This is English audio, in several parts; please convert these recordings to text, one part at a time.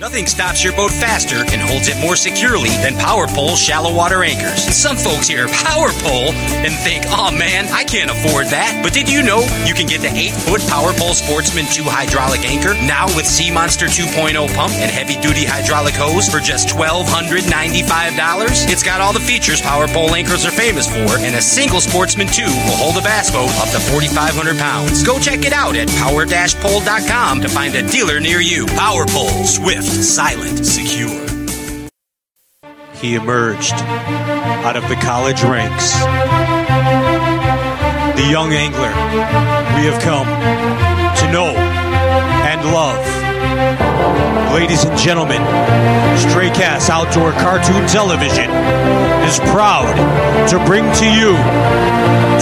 Nothing stops your boat faster and holds it more securely than Power Pole shallow water anchors. Some folks hear Power Pole and think, oh man, I can't afford that. But did you know you can get the 8 foot Power Pole Sportsman 2 hydraulic anchor now with Sea Monster 2.0 pump and heavy duty hydraulic hose for just $1,295? It's got all the features Power Pole anchors are famous for, and a single Sportsman 2 will hold a bass boat up to 4,500 pounds. Go check it out at power-pole.com to find a dealer near you. Power Pole, swift, silent, secure. He emerged out of the college ranks. The young angler we have come to know and love. Ladies and gentlemen, Straycast Outdoor Cartoon Television is proud to bring to you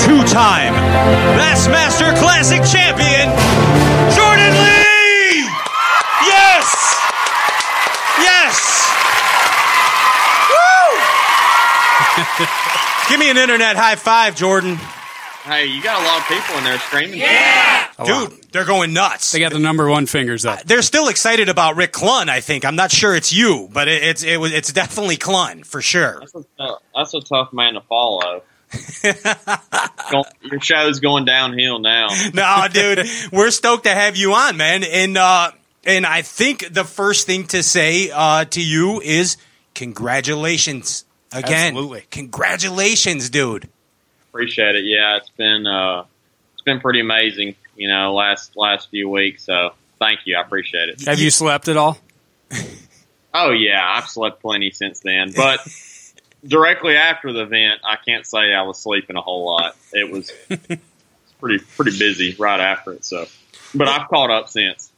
two-time Bassmaster Classic champion, Jordan Lee! Yes! Yes! Woo! Give me an internet high five, Jordan. Hey, you got a lot of people in there screaming. Yeah, Dude, they're going nuts. They got the number one fingers up. They're still excited about Rick Clunn. I think I'm not sure it's you, but it, it's it was it's definitely Clunn for sure. That's a, tough- that's a tough man to follow. Go- Your show's going downhill now. no, dude, we're stoked to have you on, man. And uh, and I think the first thing to say uh, to you is congratulations again. Absolutely. Congratulations, dude. Appreciate it. Yeah, it's been uh, it's been pretty amazing. You know, last last few weeks. So thank you. I appreciate it. Have you slept at all? Oh yeah, I've slept plenty since then. But directly after the event, I can't say I was sleeping a whole lot. It was pretty pretty busy right after it. So, but I've caught up since.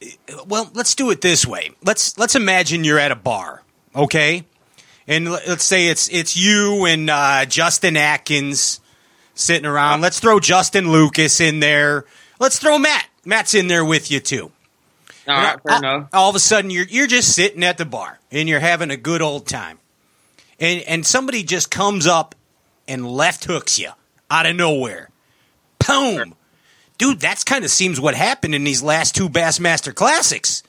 Well, let's do it this way. Let's let's imagine you're at a bar, okay? And let's say it's it's you and uh, Justin Atkins sitting around. Let's throw Justin Lucas in there. Let's throw Matt. Matt's in there with you too. All right, fair all, enough. all of a sudden, you're you're just sitting at the bar and you're having a good old time, and and somebody just comes up and left hooks you out of nowhere. Boom, dude. That's kind of seems what happened in these last two Bassmaster Classics.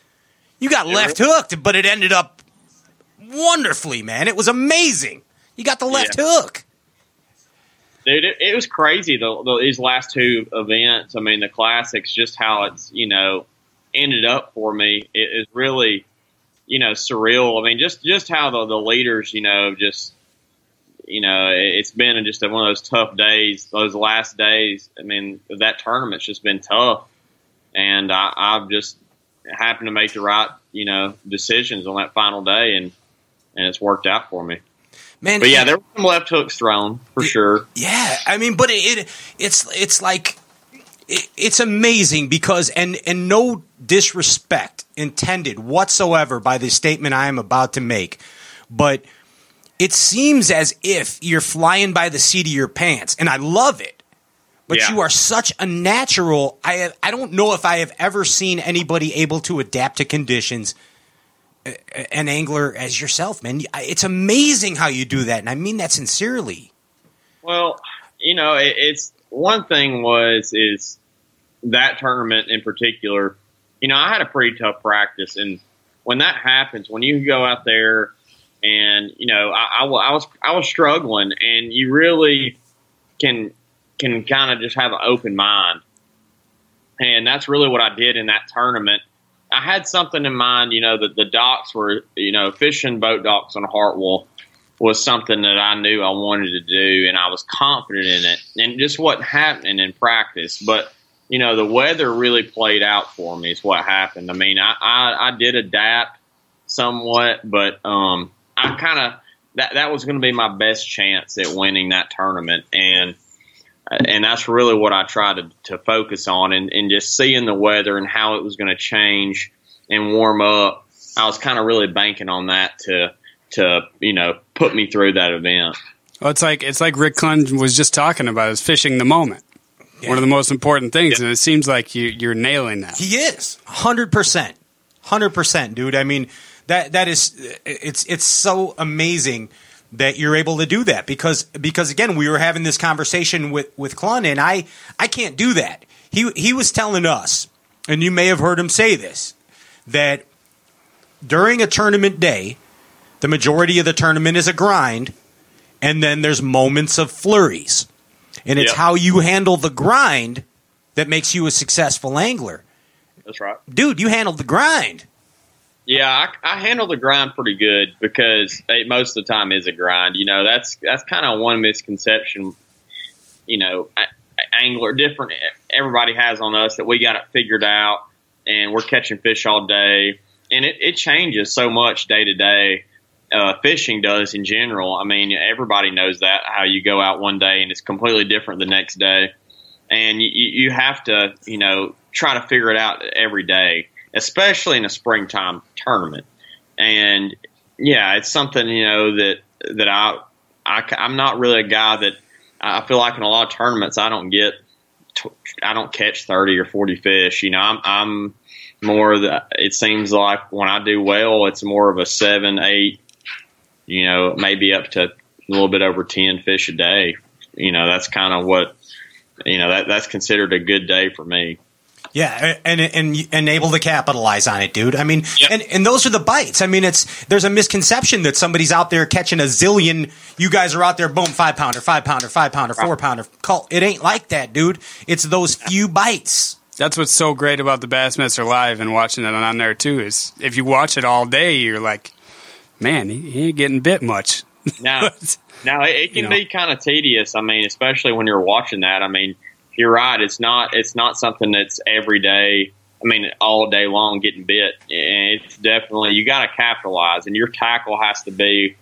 You got left hooked, but it ended up wonderfully, man. It was amazing. You got the left Yeah. hook. Dude, it, it was crazy. The, the, these last two events. I mean, the classics. Just how it's you know ended up for me. It is really you know surreal. I mean, just just how the the leaders. You know, just you know, it, it's been just one of those tough days. Those last days. I mean, that tournament's just been tough, and I, I've just happened to make the right you know decisions on that final day, and and it's worked out for me. Man, But yeah, it- there were some left hooks thrown for sure. Yeah, I mean, but it, it it's it's like it, it's amazing because and and no disrespect intended whatsoever by the statement I am about to make, but it seems as if you're flying by the seat of your pants, and I love it. But Yeah. you are such a natural. I have, I don't know if I have ever seen anybody able to adapt to conditions. An angler as yourself, man. It's amazing how you do that, and I mean that sincerely. Well, you know, it, it's one thing was is that tournament in particular. You know, I had a pretty tough practice, and when that happens, when you go out there and you know, I, I, I was I was struggling, and you really can can kind of just have an open mind, and that's really what I did in that tournament. I had something in mind, you know, that the docks were, you know, fishing boat docks on Hartwell was something that I knew I wanted to do, and I was confident in it, and just wasn't happening in practice. But you know, the weather really played out for me. Is what happened. I mean, I I, I did adapt somewhat, but um, I kind of that that was going to be my best chance at winning that tournament, and and that's really what I tried to, to focus on, and, and just seeing the weather and how it was going to change and warm up. I was kind of really banking on that to to you know put me through that event. Well, it's like it's like Rick Clunn was just talking about is fishing the moment. One of the most important things, and it seems like you, you're nailing that. He is hundred percent, hundred percent, dude. I mean that that is it's it's so amazing that you're able to do that because because again we were having this conversation with with Clunn and I I can't do that. He he was telling us, and you may have heard him say this that during a tournament day, the majority of the tournament is a grind, and then there's moments of flurries. And it's Yep. how you handle the grind that makes you a successful angler. That's right. Dude, you handled the grind. Yeah, I, I handle the grind pretty good because it, most of the time is a grind. You know, that's that's kind of one misconception. You know, angler different. Everybody has on us that we got it figured out, and we're catching fish all day, and it, it changes so much day to day. Uh, fishing does in general. I mean, everybody knows that how you go out one day and it's completely different the next day, and you, you have to, you know, try to figure it out every day especially in a springtime tournament. And yeah, it's something you know that that I, I I'm not really a guy that I feel like in a lot of tournaments I don't get I don't catch thirty or forty fish. You know, I'm I'm more the. It seems like when I do well, it's more of a seven, eight. You know, maybe up to a little bit over ten fish a day. You know, that's kind of what you know that that's considered a good day for me. Yeah, and and, and able to capitalize on it, dude. I mean, Yep. and and those are the bites. I mean, it's there's a misconception that somebody's out there catching a zillion. You guys are out there, boom, five pounder, five pounder, five pounder, four pounder. Call it ain't like that, dude. It's those few bites. That's what's so great about the Bassmaster Live and watching it on there too. Is if you watch it all day, you're like, man, he, he ain't getting bit much. Now, now it, it can You know. be kind of tedious. I mean, especially when you're watching that. I mean, you're right. It's not. It's not something that's every day. I mean, all day long getting bit. It's definitely you got to capitalize, and your tackle has to be.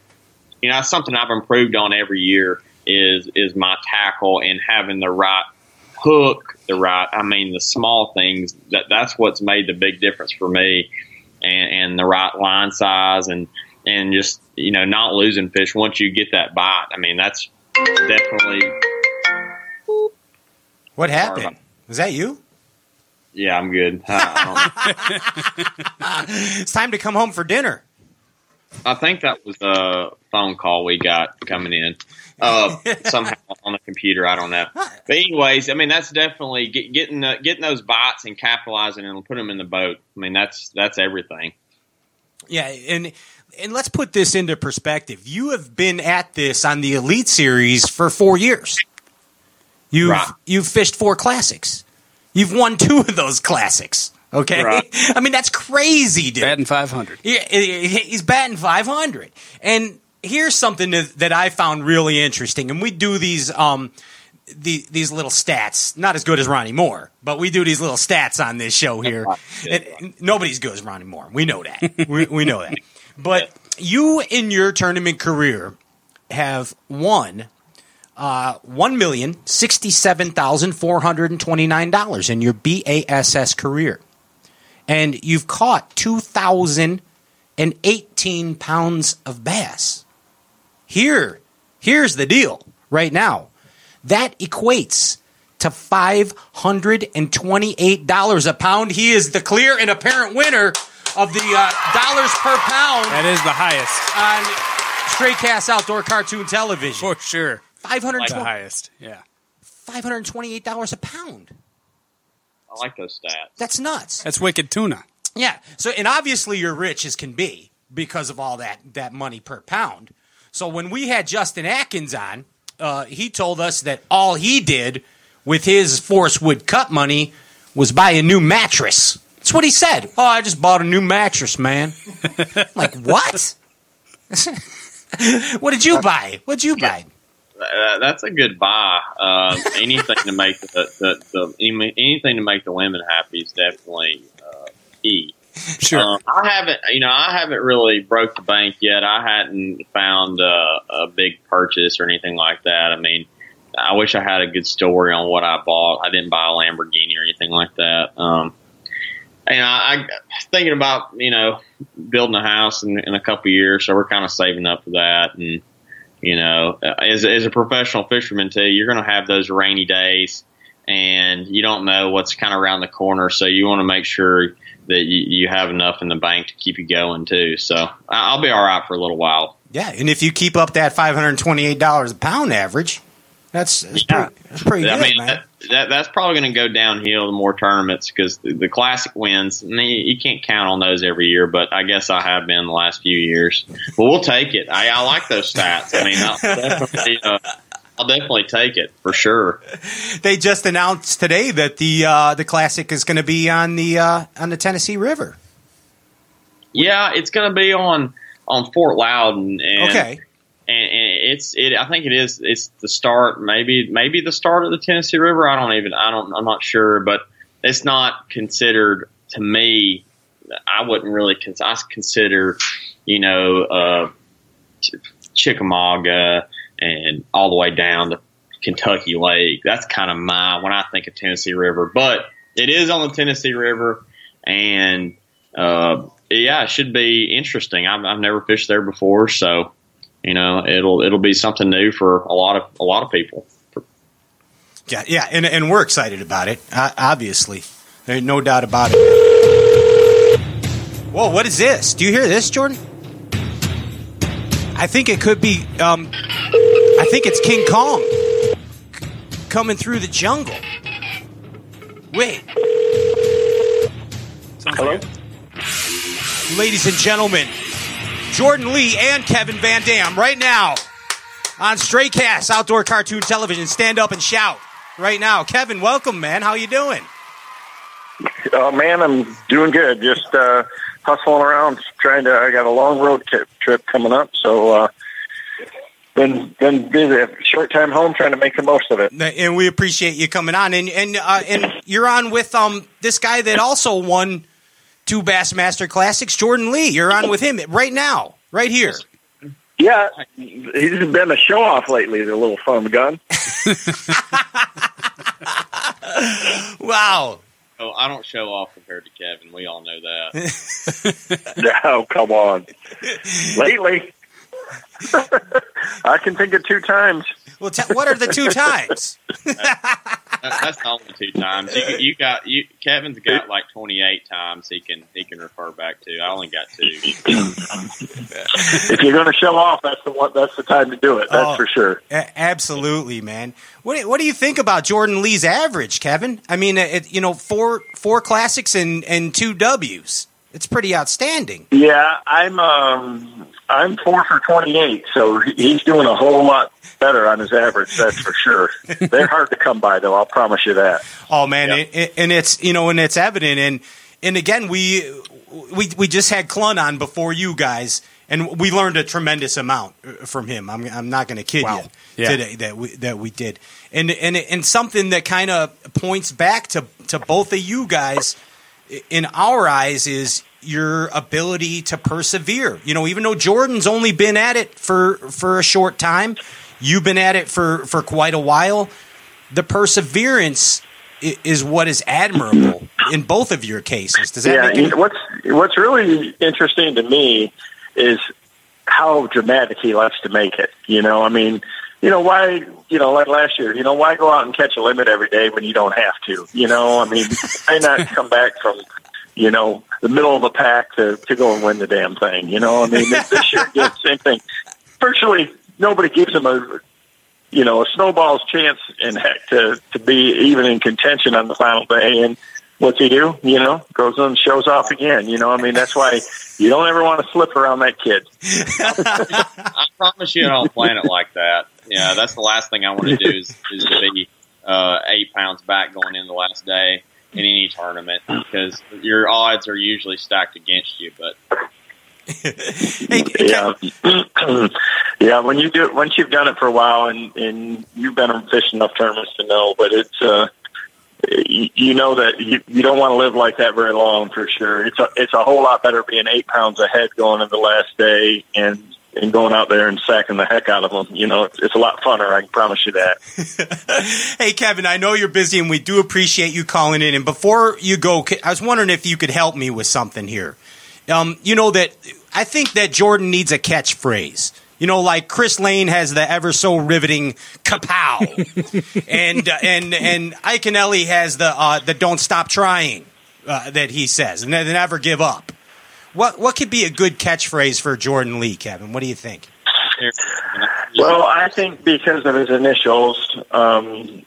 You know, something I've improved on every year. Is is my tackle and having the right hook, the right. I mean, the small things. That that's what's made the big difference for me, and, and the right line size and and just you know not losing fish once you get that bite. I mean, that's definitely What happened? Was that you? yeah. I'm good. It's time to come home for dinner. I think that was a phone call we got coming in uh, somehow on the computer. I don't know. But anyways, I mean that's definitely get, getting the, getting those bites and capitalizing and putting them in the boat. I mean that's that's everything. Yeah, and and let's put this into perspective. You have been at this on the Elite Series for four years. You've Right. you've fished four classics. You've won two of those classics. Okay, Right. I mean that's crazy, dude. Batting 500. He- he- he's batting 500. And here's something that, I found really interesting. And we do these um the, these little stats, not as good as Ronnie Moore, but we do these little stats on this show here. And nobody's good as Ronnie Moore. We know that. we, we know that. But you, in your tournament career, have won uh, one million sixty-seven thousand four hundred and twenty-nine dollars in your BASS career and you've caught 2,018 pounds of bass. Here, here's the deal right now. That equates to $528 a pound. He is the clear and apparent winner of the uh, dollars per pound That is the highest on Straight Cast Outdoor Cartoon Television. for sure. 520 The highest. Yeah. $528 a pound. I like those stats. That's nuts. That's wicked tuna. Yeah. So, and obviously you're rich as can be because of all that that money per pound. So when we had Justin Atkins on, uh, he told us that all he did with his Forrest Wood Cup money was buy a new mattress. That's what he said. Oh, I just bought a new mattress, man. like what? what did you buy? What'd you buy? Uh, that's a good buy. Uh, anything to make the, the, the anything to make the women happy is definitely uh, key. Sure. Um, I haven't, you know, I haven't really broke the bank yet. I hadn't found uh, a big purchase or anything like that. I mean, I wish I had a good story on what I bought. I didn't buy a Lamborghini or anything like that. Um, and I, I thinking about, you know, building a house in, in a couple of years, so we're kind of saving up for that. And you know, uh, as as a professional fisherman too, you're going to have those rainy days, and you don't know what's kind of around the corner. So you want to make sure that you, you have enough in the bank to keep you going too. So I'll be all right for a little while. Yeah, and if you keep up that five hundred twenty-eight dollars a pound average, That's, that's yeah. pretty, that's pretty I good, mean, man. That, that, that's probably going to go downhill the more tournaments because the, the, classic wins. Mean, you can't count on those every year, but I guess I have been the last few years. Well, we'll take it. I, I like those stats. I mean, I'll definitely, uh, I'll definitely take it for sure. They just announced today that the uh, the classic is going to be on the uh, on the Tennessee River. Yeah, it's going to be on on Fort Loudoun. And, okay and, and it's it. I think it is. It's the start, maybe maybe the start of the Tennessee River. I don't even. I don't. I'm not sure, but it's not considered to me. I wouldn't really. I consider, you know, uh, Chickamauga and all the way down to Kentucky Lake. That's kind of my when I think of Tennessee River. But it is on the Tennessee River, and uh, yeah, it should be interesting. I've, I've never fished there before, so you know, it'll it'll be something new for a lot of a lot of people. Yeah, yeah, and and we're excited about it. Obviously, there's no doubt about it. Whoa, what is this? Do you hear this, Jordan? I think it could be. Um, I think it's King Kong coming through the jungle. Wait. Hello, ladies and gentlemen. Jordan Lee and Kevin Van Dam right now on Straycast Outdoor Cartoon Television. Stand up and shout right now. Kevin, welcome, man. How you doing? Oh man, I'm doing good. Just uh, hustling around, trying to. I got a long road trip coming up, so uh, been been busy. Short time home, trying to make the most of it. And we appreciate you coming on. And and uh, and you're on with um this guy that also won two Bassmaster Classics. Jordan Lee, you're on with him right now, right here. Yeah, he's been a show off lately, the little fun gun. wow. Oh, I don't show off compared to Kevin. We all know that. no, come on. Lately, I can think of two times. Well, t- what are the two times? That's the only two times. You, you, got you. Kevin's got like twenty eight times he can he can refer back to. I only got two. if you're going to show off, that's the one. That's the time to do it. That's oh, for sure. A- absolutely, man. What What do you think about Jordan Lee's average, Kevin? I mean, it, you know, four four classics and and two Ws. It's pretty outstanding. Yeah, I'm um I'm four for twenty eight, so he's doing a whole lot better on his average. That's for sure. They're hard to come by, though. I'll promise you that. Oh man, yep. it, and it's you know, and it's evident, and and again, we we we just had Clunn on before you guys, and we learned a tremendous amount uh, from him. I'm I'm not going to kid wow. you yeah. today that we that we did, and and and something that kind of points back to to both of you guys in our eyes is your ability to persevere. You know, even though Jordan's only been at it for for a short time, you've been at it for for quite a while. The perseverance is what is admirable in both of your cases. Does that yeah, make any- what's what's really interesting to me is how dramatic he likes to make it. You know, I mean, you know, why, you know, like last year, you know, why go out and catch a limit every day when you don't have to? You know, I mean, why not come back from you know, the middle of the pack to, to go and win the damn thing. You know, I mean, this year again, same thing. Virtually nobody gives him a, you know, a snowball's chance in heck to, to be even in contention on the final day. And what's he do? You know, goes on and shows off again. You know, I mean, that's why you don't ever want to slip around that kid. I promise you, I don't plan it like that. Yeah, that's the last thing I want to do is, is to be uh, eight pounds back going in the last day in any tournament because your odds are usually stacked against you. But yeah, yeah. When you do, once you've done it for a while and and you've been on fish enough tournaments to know, but it's uh, you, you know that you, you don't want to live like that very long for sure. It's a it's a whole lot better being eight pounds ahead going into the last day and and going out there and sacking the heck out of them. You know, it's, it's a lot funner. I can promise you that. hey, Kevin, I know you're busy, and we do appreciate you calling in. And before you go, I was wondering if you could help me with something here. Um, you know that I think that Jordan needs a catchphrase. You know, like Chris Lane has the ever so riveting kapow, and uh, and and Iaconelli has the uh, the don't stop trying uh, that he says, and then never give up. What what could be a good catchphrase for Jordan Lee, Kevin? What do you think? Well, I think because of his initials, um,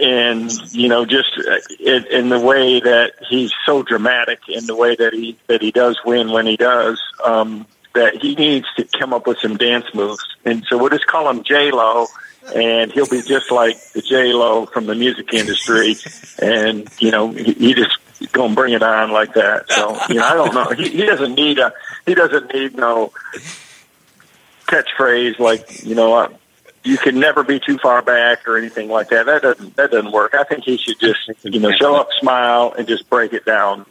and you know, just uh, in, in the way that he's so dramatic, in the way that he that he does win when he does, um, that he needs to come up with some dance moves. And so we'll just call him J Lo, and he'll be just like the J Lo from the music industry, and you know, he, he just gonna bring it on like that. So you know, I don't know. He, he doesn't need a he doesn't need no catchphrase like you know. Uh, you can never be too far back or anything like that. That doesn't that doesn't work. I think he should just you know show up, smile, and just break it down.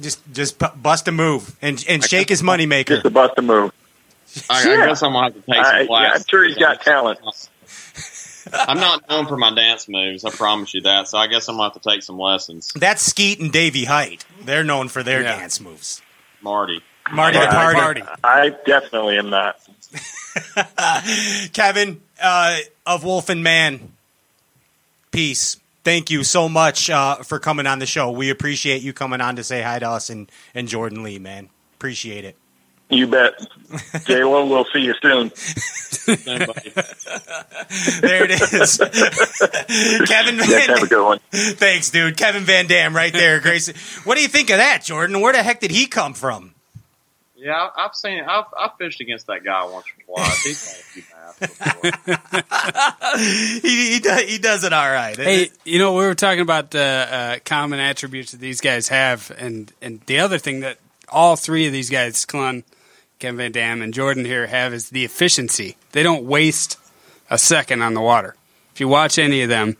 Just just bu- bust a move and and shake his moneymaker. Just to bust a move. I, I guess I'm gonna have to take some I, yeah. I'm sure he's got talent. I'm not known for my dance moves. I promise you that. So I guess I'm gonna have to take some lessons. That's Skeet and Davy Hite. They're known for their Yeah. dance moves. Marty. Marty the Yeah, party. I definitely am not. Kevin uh, of Wolf and Man. Peace. Thank you so much uh, for coming on the show. We appreciate you coming on to say hi to us and, and Jordan Lee, man. Appreciate it. You bet. J Lo, we'll see you soon. There it is. Kevin Yes, Van have a good one. Thanks, dude. Kevin Van Dam right there. Grace. What do you think of that, Jordan? Where the heck did he come from? Yeah, I- I've seen. I've, I've fished against that guy once or twice. He's a few bass he, he, does, he does it all right. Hey, you know, we were talking about the uh, common attributes that these guys have, and and the other thing that all three of these guys, Clunn, Kevin Van Dam, and Jordan here, have is the efficiency. They don't waste a second on the water. If you watch any of them,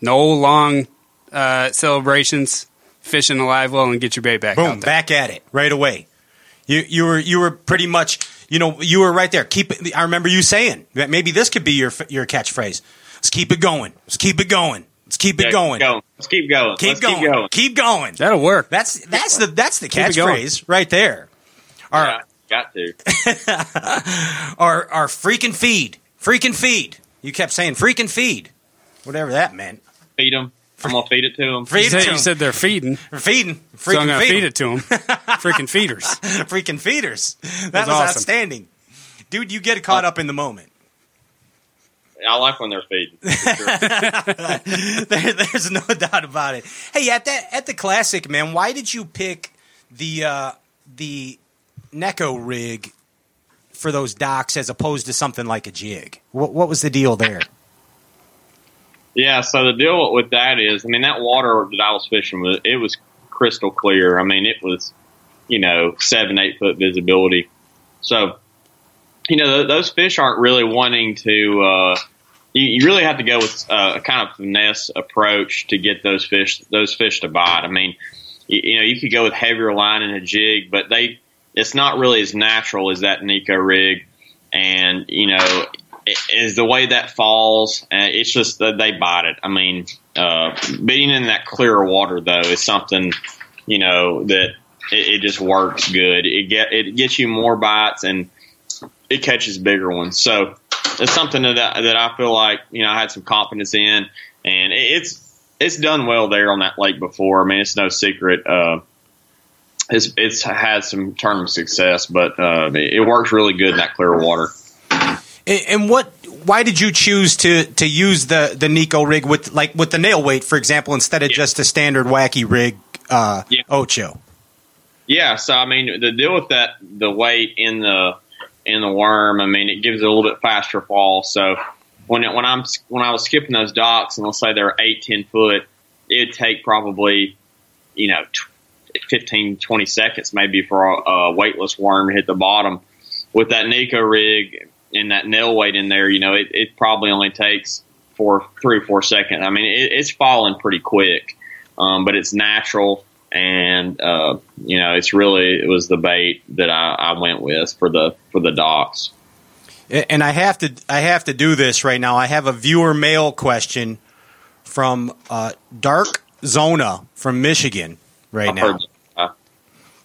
no long uh, celebrations, fish in the live well, and get your bait back Boom, out there. back at it right away. You you were you were pretty much you know you were right there. Keep it. I remember you saying that maybe this could be your your catchphrase. Let's keep it going. Let's keep it going. Let's keep it Yeah, going. Keep going. Let's keep going. Keep Let's going. Keep going. Keep going. That'll work. That's that's the that's the Keep it going. catchphrase right there. Our Yeah, got to. our our freaking feed, freaking feed. You kept saying freaking feed, whatever that meant. Feed them. I'm gonna feed it to them. Feed You said, to you 'em. said they're feeding, feeding, freaking so I'm going to feed, feed it to them. Freaking feeders. freaking feeders. That That's was awesome. outstanding, dude. You get caught up in the moment. I like when they're feeding. sure. there, there's no doubt about it. Hey, at that at the classic, man, why did you pick the uh, the Neko rig for those docks as opposed to something like a jig? What, what was the deal there? Yeah, so the deal with that is, I mean, that water that I was fishing with, it was crystal clear. I mean, it was, you know, seven, eight foot visibility. So, you know, th- those fish aren't really wanting to, uh, you, you really have to go with uh, a kind of finesse approach to get those fish, those fish to bite. I mean, you, you know, you could go with heavier line and a jig, but they, it's not really as natural as that Neko rig. And, you know, is the way that falls. Uh, it's just that they bite it. I mean, uh, being in that clearer water though is something you know that it, it just works good. It get it gets you more bites and it catches bigger ones. So it's something that I, that I feel like you know I had some confidence in, and it, it's it's done well there on that lake before. I mean, it's no secret. Uh, it's it's had some tournament success, but uh, it, it works really good in that clear water. And, and what? Why did you choose to to use the the Neko rig with like with the nail weight, for example, instead of Yeah. just a standard wacky rig uh, Yeah. Ocho? Yeah, so I mean, the deal with that, the weight in the in the worm, I mean, it gives it a little bit faster fall. So when it, when I'm when I was skipping those docks, and let's say they're eight, ten foot, it'd take probably you know 15, 20 seconds maybe for a, weightless worm to hit the bottom. With that Neko rig and that nail weight in there, you know, it, it probably only takes four, three or four seconds. I mean, it, it's falling pretty quick, um, but it's natural and uh, you know it's really it was the bait that I, I went with for the for the docks. And I have to I have to do this right now. I have a viewer mail question from uh, Dark Zona from Michigan right now. heard-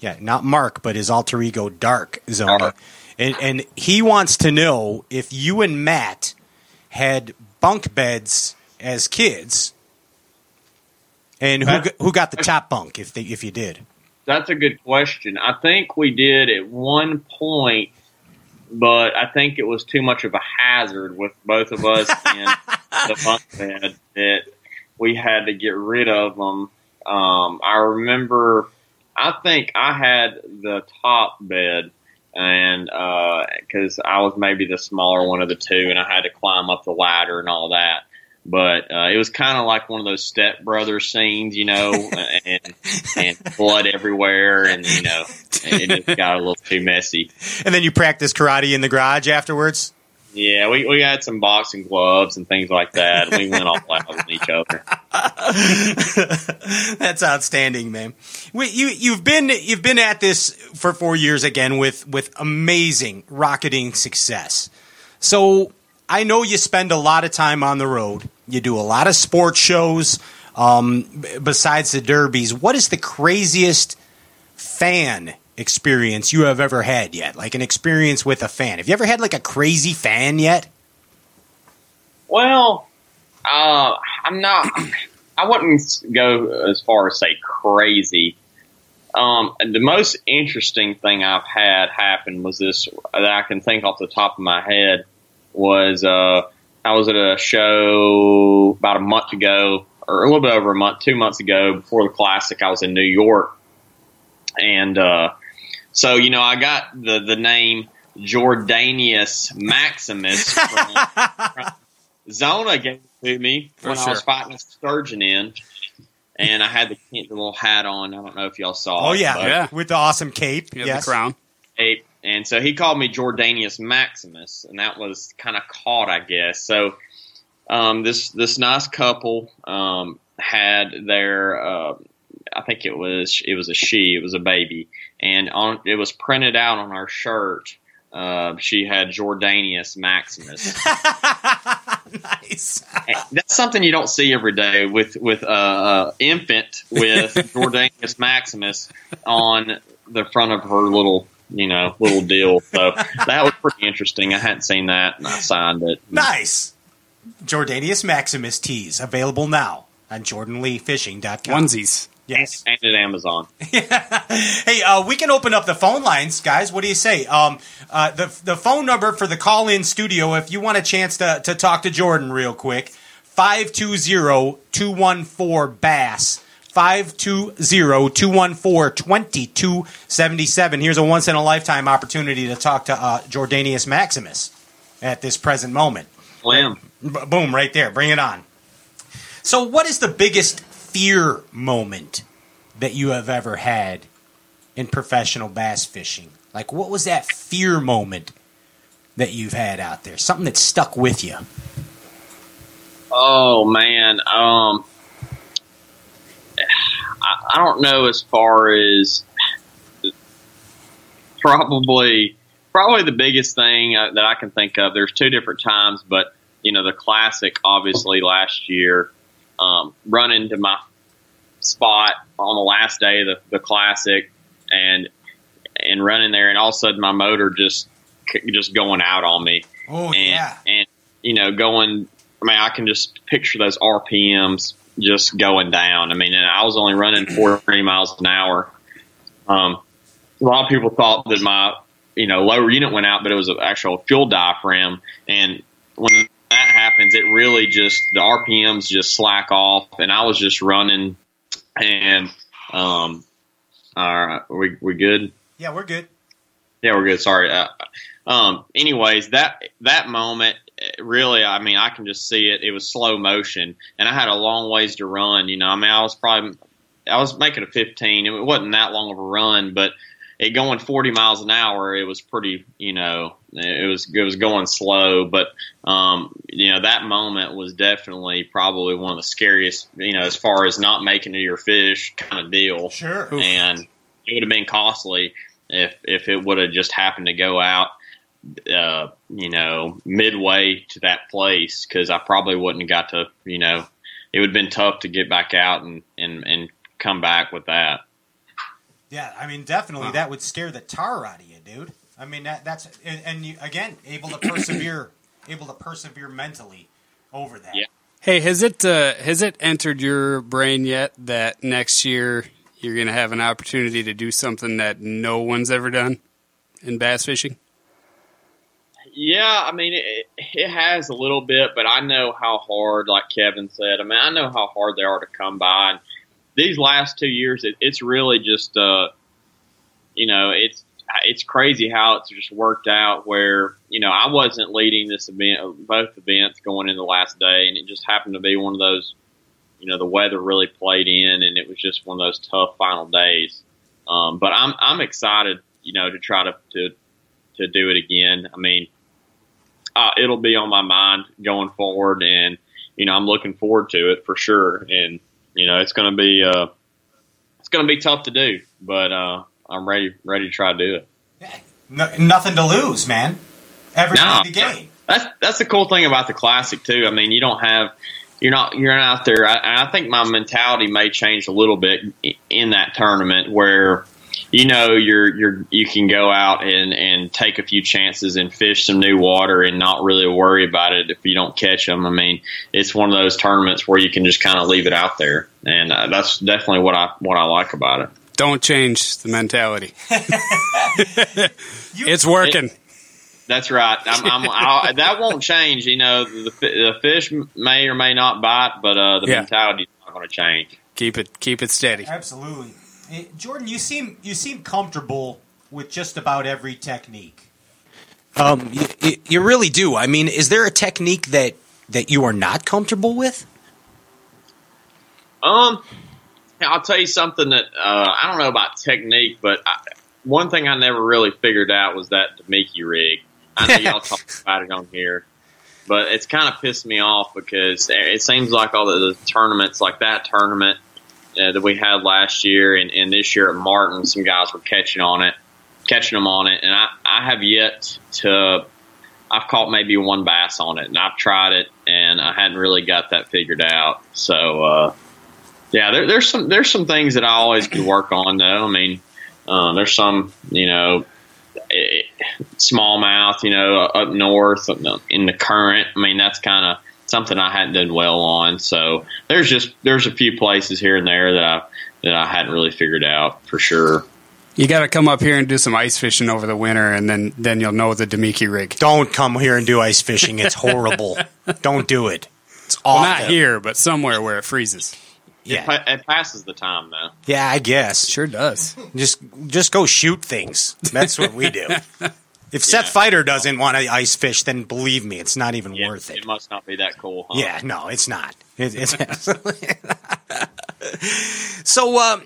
Yeah, not Mark, but his alter ego Dark Zona. Dark. And, and he wants to know if you and Matt had bunk beds as kids, and who Matt- got, who got the top bunk if they, if you did. that's a good question. I think we did at one point but I think it was too much of a hazard with both of us in the bunk bed that we had to get rid of them. Um, I remember, I think I had the top bed, and because I was maybe the smaller one of the two, and I had to climb up the ladder and all that. But uh, it was kind of like one of those Step Brothers scenes, you know, and, and blood everywhere, and you know, it just got a little too messy. And then you practice karate in the garage afterwards. Yeah, we, we had some boxing gloves and things like that. We went all out with each other. That's outstanding, man. We, you you've been you've been at this for four years again with with amazing rocketing success. So I know you spend a lot of time on the road. You do a lot of sports shows. Um, besides the derbies, what is the craziest fan experience you have ever had yet? Like an experience with a fan. Have you ever had like a crazy fan yet? Well, uh, I'm not. I wouldn't go as far as say crazy. Um, the most interesting thing I've had happen was this that I can think off the top of my head was uh, I was at a show about a month ago, or a little bit over a month, two months ago, before the classic. I was in New York, and uh, so you know I got the the name Jordanius Maximus from, from Zona gave it to me For when I was fighting a sturgeon in, and I had the, the little hat on. I don't know if y'all saw. Oh it, yeah, but- Yeah. with the awesome cape. You have yes. the crown. ape, and so he called me Jordanius Maximus, and that was kind of caught, I guess. So um, this this nice couple um, had their, uh, I think it was it was a she, it was a baby, and on it was printed out on our shirt. Uh, she had Jordanius Maximus. nice. And That's something you don't see every day with with uh, uh, infant with Jordanius Maximus on the front of her little you know little deal. So that was pretty interesting. I hadn't seen that, and I signed it. Nice. Jordanius Maximus tees available now on jordanleefishing.com. Onesies. Yes. And at Amazon. Hey, uh, we can open up the phone lines, guys. What do you say? Um, uh, the the phone number for the call in studio, if you want a chance to, to talk to Jordan real quick, 520-214 Bass. 520-214-2277. Here's a once in a lifetime opportunity to talk to uh, Jordanius Maximus at this present moment. Slim. B- boom, right there. Bring it on. So, what is the biggest fear moment that you have ever had in professional bass fishing? Like, what was that fear moment that you've had out there? Something that stuck with you? Oh man, um, I, I don't know as far as probably probably the biggest thing uh, that I can think of. There's two different times, but you know the classic, obviously last year, um, run into my spot on the last day of the, the classic, and and running there, and all of a sudden my motor just just going out on me. Oh, and, yeah. and you know going i mean i can just picture those rpms just going down. I mean and i was only running 40 miles an hour. Um, a lot of people thought that my you know lower unit went out but it was an actual fuel diaphragm. And when that happens it really just the rpms just slack off and i was just running and um all right we we good Yeah, we're good. yeah, we're good. Sorry. Uh, um, anyways, that that moment, really, I mean, I can just see it. It was slow motion, and I had a long ways to run. You know, I mean, I was probably, I was making a 15. It wasn't that long of a run, but it going 40 miles an hour, it was pretty. You know, it was it was going slow, but um, you know, that moment was definitely probably one of the scariest. You know, as far as not making it your fish kind of deal Sure. and it would have been costly if if it would have just happened to go out, uh, you know, midway to that place because I probably wouldn't have got to, you know, it would have been tough to get back out and and and come back with that. Yeah, I mean, definitely that would scare the tar out of you, dude. I mean, that that's and, and you, again able to persevere, able to persevere mentally over that. Yeah. Hey, has it uh, has it entered your brain yet that next year you're going to have an opportunity to do something that no one's ever done in bass fishing? Yeah, I mean it, it has a little bit, but I know how hard, like Kevin said. I mean, I know how hard they are to come by. And these last two years, it, it's really just, uh, you know, it's it's crazy how it's just worked out. Where you know I wasn't leading this event, both events going in the last day, and it just happened to be one of those. You know, the weather really played in, and it was just one of those tough final days. Um, but I'm I'm excited, you know, to try to to to do it again. I mean, uh, it'll be on my mind going forward, and you know, I'm looking forward to it for sure. And you know, it's going to be uh, it's going to be tough to do, but uh, I'm ready ready to try to do it. No, nothing to lose, man. Everything No, to gain. That's that's the cool thing about the classic too. I mean, you don't have you're not you're not out there. I, I think my mentality may change a little bit in that tournament where you know you're you're you can go out and and take a few chances and fish some new water and not really worry about it if you don't catch them. I mean, it's one of those tournaments where you can just kind of leave it out there, and uh, that's definitely what I what I like about it. Don't change the mentality. it's working. That's right. I'm, I'm, I'll, that won't change. You know, the, the fish may or may not bite, but uh, the Yeah. mentality's not going to change. keep it keep it steady. Absolutely, Eh, Jordan. You seem you seem comfortable with just about every technique. Um, you, you- you really do. I mean, is there a technique that that you are not comfortable with? Um, I'll tell you something that uh, I don't know about technique, but I, one thing I never really figured out was that Damiki rig. I know y'all talk about it on here, but it's kind of pissed me off because it seems like all the, the tournaments, like that tournament uh, that we had last year and, and this year at Martin, some guys were catching on it, catching them on it, and I, I have yet to. I've caught maybe one bass on it, and I've tried it, and I hadn't really got that figured out. So, uh, yeah, there, there's some there's some things that I always could work on though. I mean, uh, there's some you know eh, smallmouth, you know, up north in the current. I mean, that's kind of something I hadn't done well on. So there's just there's a few places here and there that I that I hadn't really figured out for sure. You got to come up here and do some ice fishing over the winter, and then then you'll know the Damiki rig. Don't come here and do ice fishing. It's horrible. Don't do it. It's Well, not here, but somewhere where it freezes. Yeah, Pa- It passes the time though. yeah. I guess. Sure does. Just just go shoot things. That's what we do. If Seth Feider doesn't want to ice fish, then believe me, it's not even Yeah, worth it. it must not be that cool. Huh? Yeah, no, it's not. It, it's absolutely so. Uh,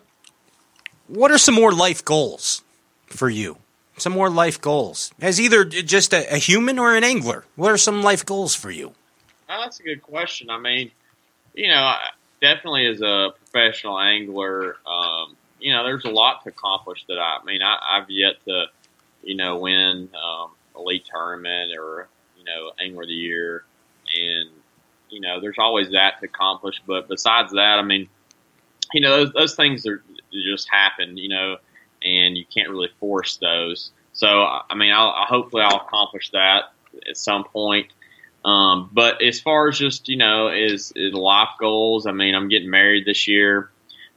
what are some more life goals for you? Some more life goals as either just a, a human or an angler. What are some life goals for you? Oh, that's a good question. I mean, you know, I- definitely as a professional angler, um, you know, there's a lot to accomplish that I, I mean, I, I've yet to, you know, win um, elite tournament or, you know, angler of the year. And, you know, there's always that to accomplish. But besides that, I mean, you know, those, those things are just happen, you know, and you can't really force those. So, I mean, I'll, I'll hopefully I'll accomplish that at some point. Um, but as far as just you know, is, is life goals. I mean, I'm getting married this year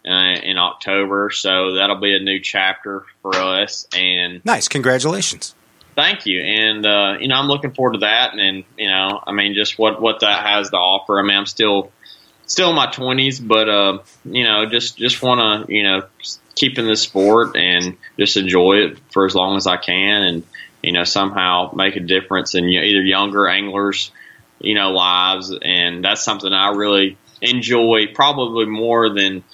uh, in October, so that'll be a new chapter for us. And Nice, congratulations. thank you. And uh, you know, I'm looking forward to that. And, and you know, I mean, just what what that has to offer. I mean, I'm still still in my 20s, but uh, you know, just just want to you know keep in the sport and just enjoy it for as long as I can, and you know, somehow make a difference in you know, either younger anglers, you know, lives, and that's something I really enjoy, probably more than.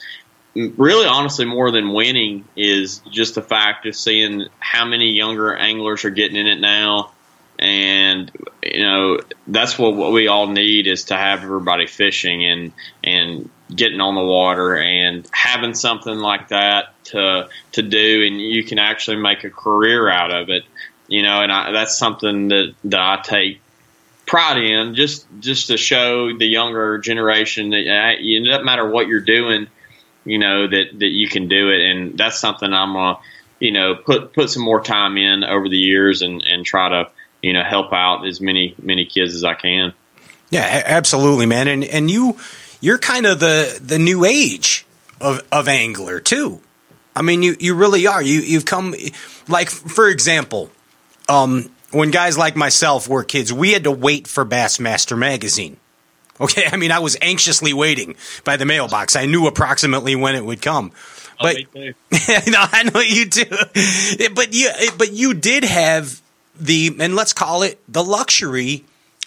Really, honestly, more than winning is just the fact of seeing how many younger anglers are getting in it now, and you know that's what, what we all need is to have everybody fishing and and getting on the water and having something like that to to do. And you can actually make a career out of it you know and I, that's something that that I take pride in just just to show the younger generation that it doesn't matter what you're doing you know that that you can do it and that's something I'm gonna you know put put some more time in over the years and and try to you know help out as many many kids as I can. Yeah, absolutely, man. And and you you're kind of the the new age of of angler too. I mean, you you really are. You you've come like for example, um, when guys like myself were kids, we had to wait for Bassmaster magazine. Okay, I mean, I was anxiously waiting by the mailbox. I knew approximately when it would come. Oh, But no, I know you do. But you, but you did have the, and let's call it the luxury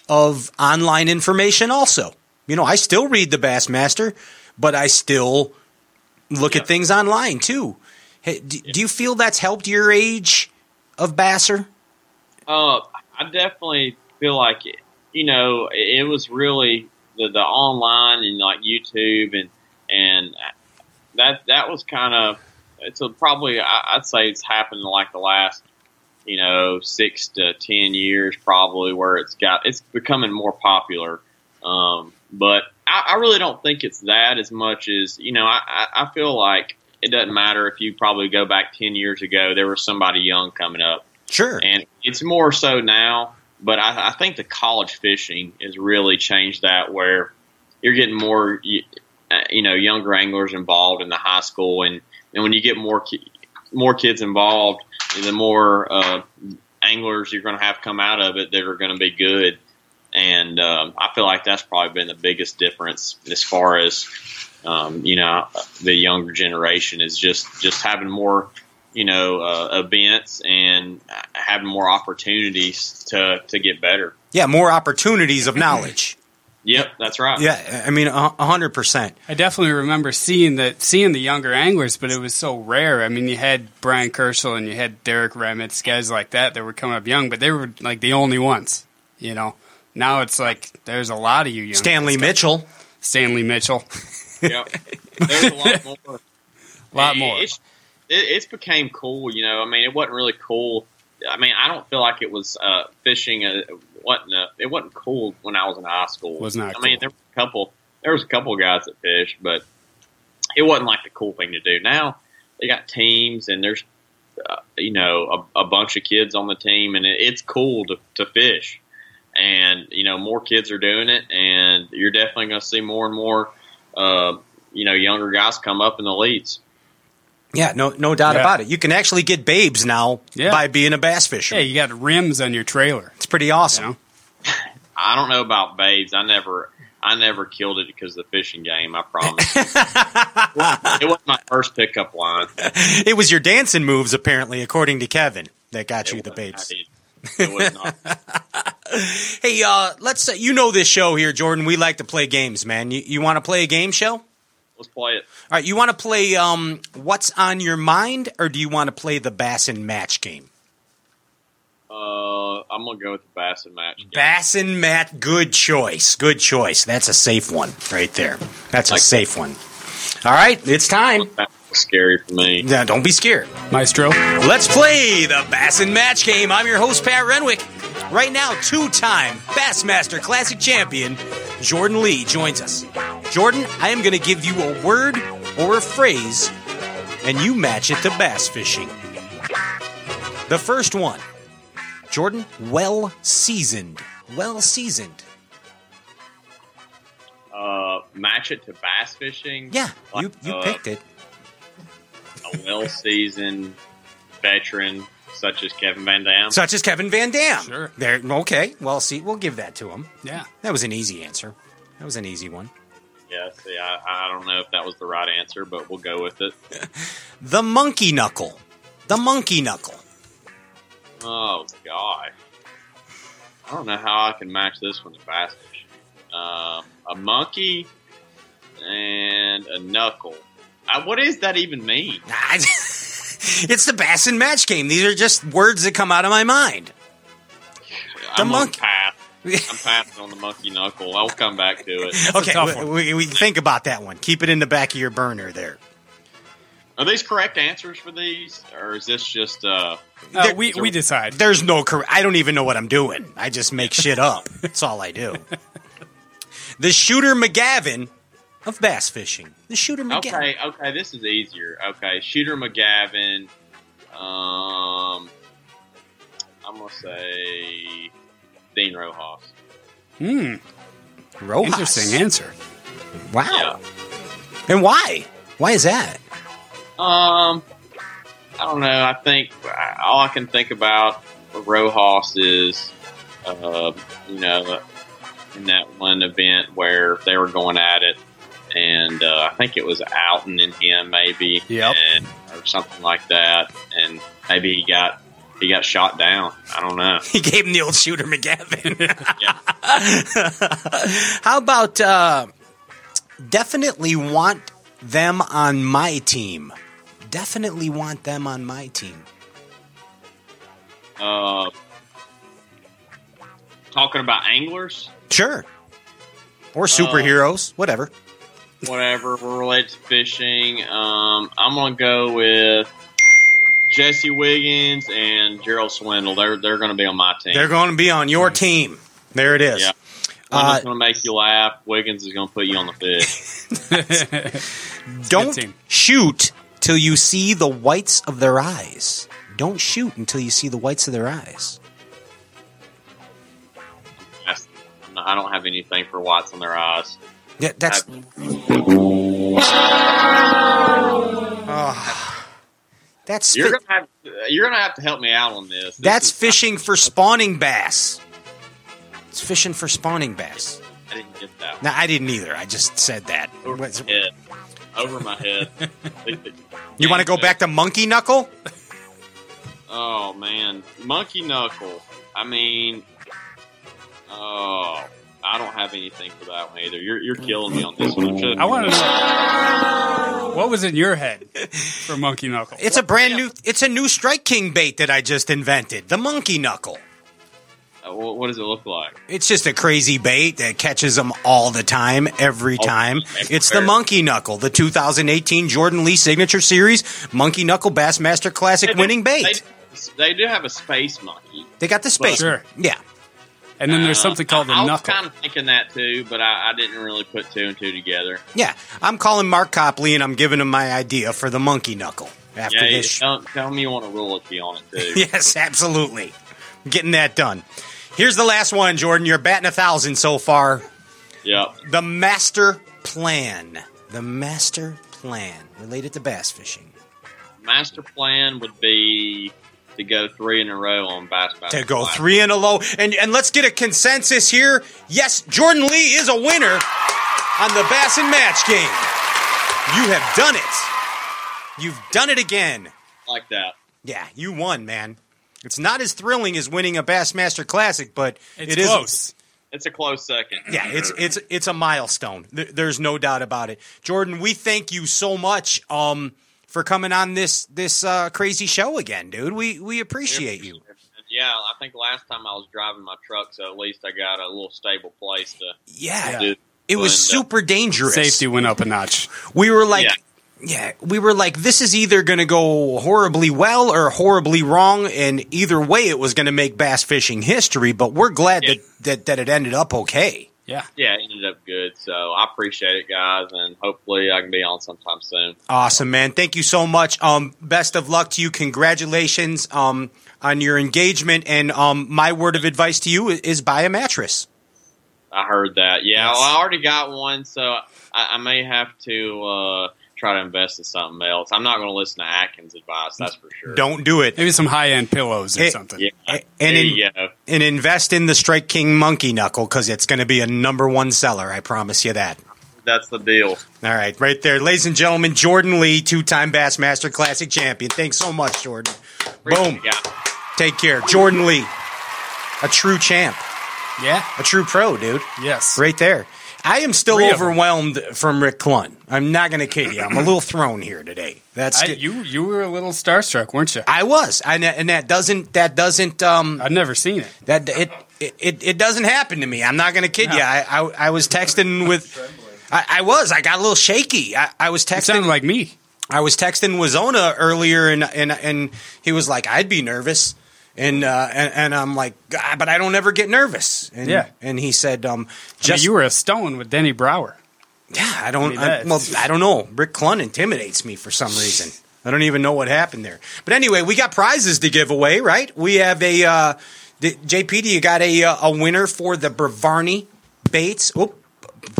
of online information. Also, you know, I still read the Bassmaster, but I still look Yeah. at things online too. Hey, do, do you feel that's helped your age of Basser? Uh, I definitely feel like it. You know, it was really the the online and like YouTube and and that that was kind of it's a, probably I, I'd say it's happened in like the last you know six to ten years probably where it's got it's becoming more popular. Um, but I, I really don't think it's that as much as you know. I, I, I feel like it doesn't matter if you probably go back ten years ago. There was somebody young coming up Sure. and it's more so now. But I, I think the college fishing has really changed that, where you're getting more, you, uh, you know, younger anglers involved in the high school, and and when you get more more kids involved, the more uh, anglers you're going to have come out of it that are going to be good. And um, I feel like that's probably been the biggest difference as far as um, you know the younger generation is just just having more you know uh, events and having more opportunities to to get better. yeah, more opportunities of knowledge. Yep, that's right. Yeah, I mean, a a hundred percent. I definitely remember seeing the seeing the younger anglers, but it was so rare. I mean, you had Bryan Kerchal and you had Derek Remitz, guys like that that were coming up young, but they were like the only ones. You know, now it's like there's a lot of you young. Stanley guys. Mitchell. Stanley Mitchell, Yep. There's a lot more. a lot more. It's, it, it's became cool. You know, I mean, it wasn't really cool. I mean, I don't feel like it was uh, fishing. Uh, wasn't uh it wasn't cool when I was in high school. Was not I mean, there were a couple. There was a couple guys that fished, but it wasn't like the cool thing to do. Now they got teams, and there's uh, you know a, a bunch of kids on the team, and it, it's cool to, to fish. And you know, more kids are doing it, and you're definitely going to see more and more. Uh, you know, younger guys come up in the leads. Yeah, no, no doubt Yeah. about it. You can actually get babes now Yeah. by being a bass fisher. yeah, you got rims on your trailer. It's pretty You awesome. know, I don't know about babes. I never, I never killed it because of the fishing game. I promise. it wasn't my first pickup line. It was your dancing moves, apparently, according to Kevin, that got you the babes. It was not. Hey, uh, let's say you know this show here, Jordan. We like to play games, man. You, you want to play a game show? All Let's play it. All right, you want to play um, What's on Your Mind, or do you want to play the Bassin Match game? Uh, I'm gonna go with the Bassin match. game. Bassin Match, good choice. Good choice. That's a safe one right there. That's a Like- safe one. All right, it's time. Scary for me. Now, don't be scared. Maestro. Let's play the Bassin Match Game. I'm your host, Pat Renwick. Right now, two time Bassmaster Classic champion Jordan Lee joins us. Jordan, I am going to give you a word or a phrase, and you match it to bass fishing. The first one Jordan, well seasoned. Well seasoned. Uh, match it to bass fishing. Yeah, you, you uh, picked it. A well-seasoned veteran such as Kevin Van Dam. Such as Kevin Van Dam. Sure. There, okay, well, see, we'll give that to him. Yeah. That was an easy answer. That was an easy one. yeah. See, I, I don't know if that was the right answer, but we'll go with it. The monkey knuckle. The monkey knuckle. Oh god. I don't know how I can match this one to bass fishing. Um, a monkey and a knuckle. Uh, what does that even mean? it's the bass and match game. These are just words that come out of my mind. The I'm monkey- I'm passing on the monkey knuckle. I'll come back to it. okay, we, we, we think about that one. Keep it in the back of your burner there. Are these correct answers for these, or is this just uh? Uh, There- we we decide. There's no cor- I don't even know what I'm doing. I just make shit up. That's all I do. The shooter McGavin of bass fishing. The shooter McGavin. Okay, okay, this is easier. Okay, Shooter McGavin. Um, I'm gonna say Dean Rojas. Hmm. Rojas. Interesting answer. Wow. Yeah. And why? Why is that? Um, I don't know. I think all I can think about Rojas is, uh, you know, in that one event where they were going at it, and uh, I think it was Alton in him maybe, Yep. and, or something like that, and maybe he got he got shot down. I don't know. He gave him the old shooter McGavin. Yeah. How about uh, definitely want them on my team? Definitely want them on my team. Uh, talking about anglers, Sure. Or superheroes, whatever. Whatever we're related to fishing. Um, I'm gonna go with Jesse Wiggins and Gerald Swindle. They're they're gonna be on my team. They're going to be on your team. There it is. Yeah. Uh, Swindle's gonna make you laugh. Wiggins is gonna put you on the fish. Don't shoot till you see the whites of their eyes. Don't shoot until you see the whites of their eyes. I don't have anything for whites on their eyes. Yeah, that's. Oh, that's You're gonna have you're gonna have to help me out on this. This that's is- fishing for spawning bass. It's fishing for spawning bass. I didn't get that. No, I didn't either. I just said that. Over my head. Over my head. You want to go back to monkey knuckle? Oh man, monkey knuckle. I mean, oh, I don't have anything for that one either. You're you're killing me on this one. Should've- I want to know what was in your head for Monkey Knuckle. It's a brand new. It's a new Strike King bait that I just invented. The monkey knuckle. Uh, what, what does it look like? It's just a crazy bait that catches them all the time, every Oh, time. that's It's the fair. Monkey Knuckle, the 2018 Jordan Lee Signature Series Monkey Knuckle Bassmaster Classic They do- winning bait. They, they do have a space monkey. They got the space. Sure. Yeah. And then there's Uh, something called the I, I was kind of thinking that too, but I, I didn't really put two and two together. Yeah. I'm calling Mark Copley and I'm giving him my idea for the Monkey Knuckle after Yeah, this. tell, tell me you want a royalty on it too. Yes, absolutely. Getting that done. Here's the last one, Jordan. You're batting a thousand so far. Yep. The master plan. The master plan related to bass fishing. Master plan would be to go three in a row on bass Battle To go Classic. three in a row, And and let's get a consensus here. Yes, Jordan Lee is a winner on the Bass and Match game. You have done it. You've done it again. like that. Yeah, you won, man. It's not as thrilling as winning a Bassmaster Classic, but It's it is close. It's a close second. Yeah, it's it's it's a milestone. There's no doubt about it. Jordan, we thank you so much um, for coming on this this uh, crazy show again, dude. We we appreciate you. Yeah, I think last time I was driving my truck, so at least I got a little stable place to Yeah, do. it was And, uh, super dangerous. Safety went up a notch. We were like, Yeah. yeah, we were like, this is either going to go horribly well or horribly wrong, and either way, it was going to make bass fishing history. But we're glad Yeah. that, that that it ended up okay. Yeah. Yeah, it ended up good. So I appreciate it, guys, and hopefully I can be on sometime soon. Awesome, man. Thank you so much. Um, best of luck to you. Congratulations um, on your engagement. And um, my word of advice to you is buy a mattress. I heard that. Yeah, Yes. well, I already got one, so I, I may have to uh, try to invest in something else. I'm not going to listen to Atkins' advice, that's for sure. Don't do it. Maybe some high end pillows or Hey, something. Yeah, And in- And invest in the Strike King Monkey Knuckle because it's going to be a number one seller. I promise you that. That's the deal. All right, right there. Ladies and gentlemen, Jordan Lee, two time Bassmaster Classic champion. Thanks so much, Jordan. Boom. Take care. Jordan Lee, a true champ, Yeah. a true pro, dude. Yes. Right there. I am still Three overwhelmed from Rick Clunn. I'm not going to kid you. I'm a little thrown here today. That's I, you you were a little starstruck, weren't you? I was, and, and that doesn't that doesn't um I've never seen it. that it it, it doesn't happen to me. I'm not going to kid No. you. I, I I was texting with. I, I was. I got a little shaky. I, I was It texting. sounded like me. I was texting Wazona earlier, and and and he was like, "I'd be nervous," and uh, and, and I'm like, "God, "But I don't ever get nervous." And, Yeah. And he said, "Um, I mean, you were a stone with Denny Brauer. yeah, I don't. I mean, I, well, I don't know. Rick Clunn intimidates me for some reason. I don't even know what happened there. But anyway, we got prizes to give away, right? We have a uh, the, JP. Do you got a uh, a winner for the Bravarni Baits? Oop,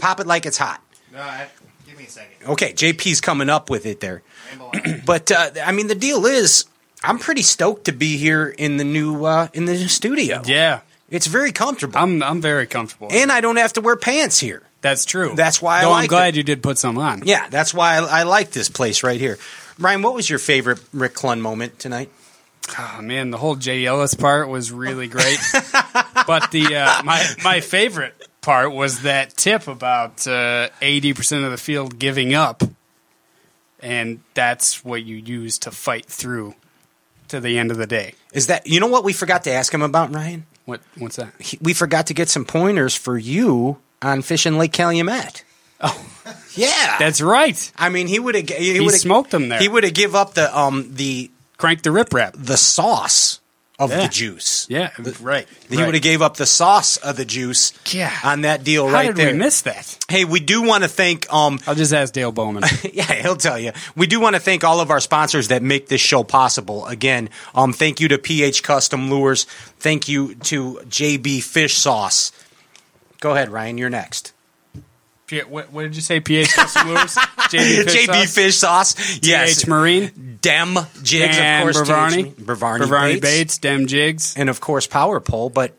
pop it like it's hot. No, give me a second. Okay, JP's coming up with it there. but uh, I mean, the deal is, I'm pretty stoked to be here in the new uh, in the new studio. Yeah, It's very comfortable, I'm I'm very comfortable. and I don't have to wear pants here. That's true. That's why I Though I'm glad it. you did put some on. Yeah, that's why I, I like this place right here. Ryan, what was your favorite Rick Clunn moment tonight? Oh man, the whole Jay Ellis part was really great. but the uh, my my favorite part was that tip about uh, eighty percent of the field giving up, and that's what you use to fight through to the end of the day. Is that you know what we forgot to ask him about, Ryan? What what's that? He- We forgot to get some pointers for you on fishing Lake Calumet. Oh, Yeah, that's right. I mean, he would have he, He smoked them there. He would have give up the um the Crank the rip rap. the sauce of Yeah. the juice. Yeah, right. He right. would have gave up the sauce of the juice Yeah. on that deal How right did there. we miss that? hey, we do want to thank um I'll just ask Dale Bowman. yeah, he'll tell you. We do want to thank all of our sponsors that make this show possible. Again, um, thank you to PH Custom Lures. Thank you to JB Fish Sauce. Go ahead, Ryan. You're next. P- what, what did you say? PH Custom JB Fish JB Sauce? Fish Sauce. Yes. TH Marine? Dem Jigs, Dan of course. Bravarni? Bravarni, Bravarni Baits. Bates, Dem Jigs. And of course, Power Pole. But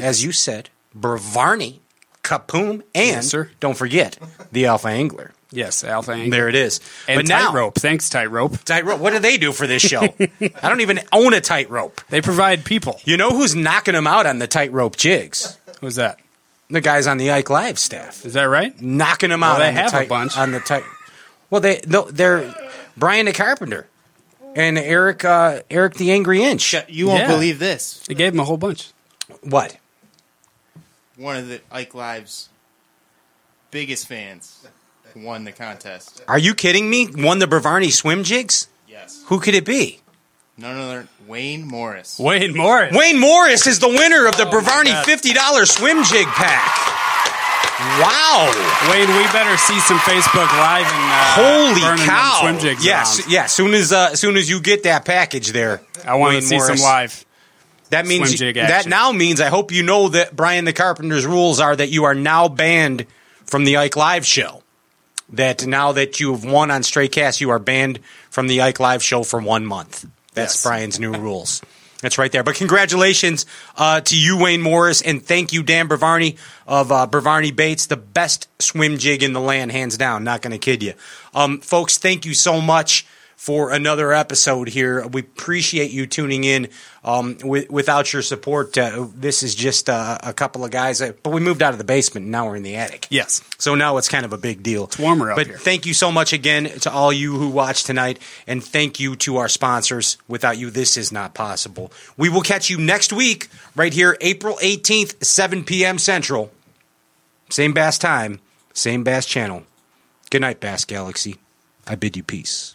as you said, Bravarni, Kapoom, and Yes, sir. don't forget the Alpha Angler. Yes, Alpha Angler. There it is. And but now, Tightrope. Thanks, Tightrope. Tightrope. What do they do for this show? I don't even own a tightrope. They provide people. You know who's knocking them out on the tightrope jigs? Who's that? The guys on the Ike Live staff Is that right? knocking them out. they on the have a bunch. on the tight. Well, they no, they're Brian the Carpenter and Eric uh, Eric the Angry Inch. You won't Yeah. believe this. They gave him a whole bunch. What? One of the Ike Live's biggest fans won the contest. Are you kidding me? Won the Bravarni swim jigs? Yes. Who could it be? None other Wayne Morris. Wayne Morris. Wayne Morris is the winner of the Bravarni fifty dollars swim jig pack. Wow! Wayne, we better see some Facebook Live and uh, Holy burning cow! swim jigs yes, around. yeah. Soon as uh, soon as you get that package there, I want to see Morris. some live. That means Swim jig that now means I hope you know that Brian the Carpenter's rules are that you are now banned from the Ike Live show. That now that you have won on Stray Cast, you are banned from the Ike Live show for one month. That's Yes. Brian's new rules. That's right there. But congratulations uh, to you, Wayne Morris, and thank you, Dan Bravarni of uh, Bravarni Baits, the best swim jig in the land, hands down. Not going to kid you, um, folks. Thank you so much for another episode here. We appreciate you tuning in. Um, wi- without your support, uh, this is just uh, a couple of guys. Uh, but we moved out of the basement, and now we're in the attic. Yes. So now it's kind of a big deal. It's warmer up but here. thank you so much again to all you who watched tonight, and thank you to our sponsors. Without you, this is not possible. We will catch you next week, right here, April 18th, 7 p.m. Central. Same Bass time, same Bass channel. Good night, Bass Galaxy. I bid you peace.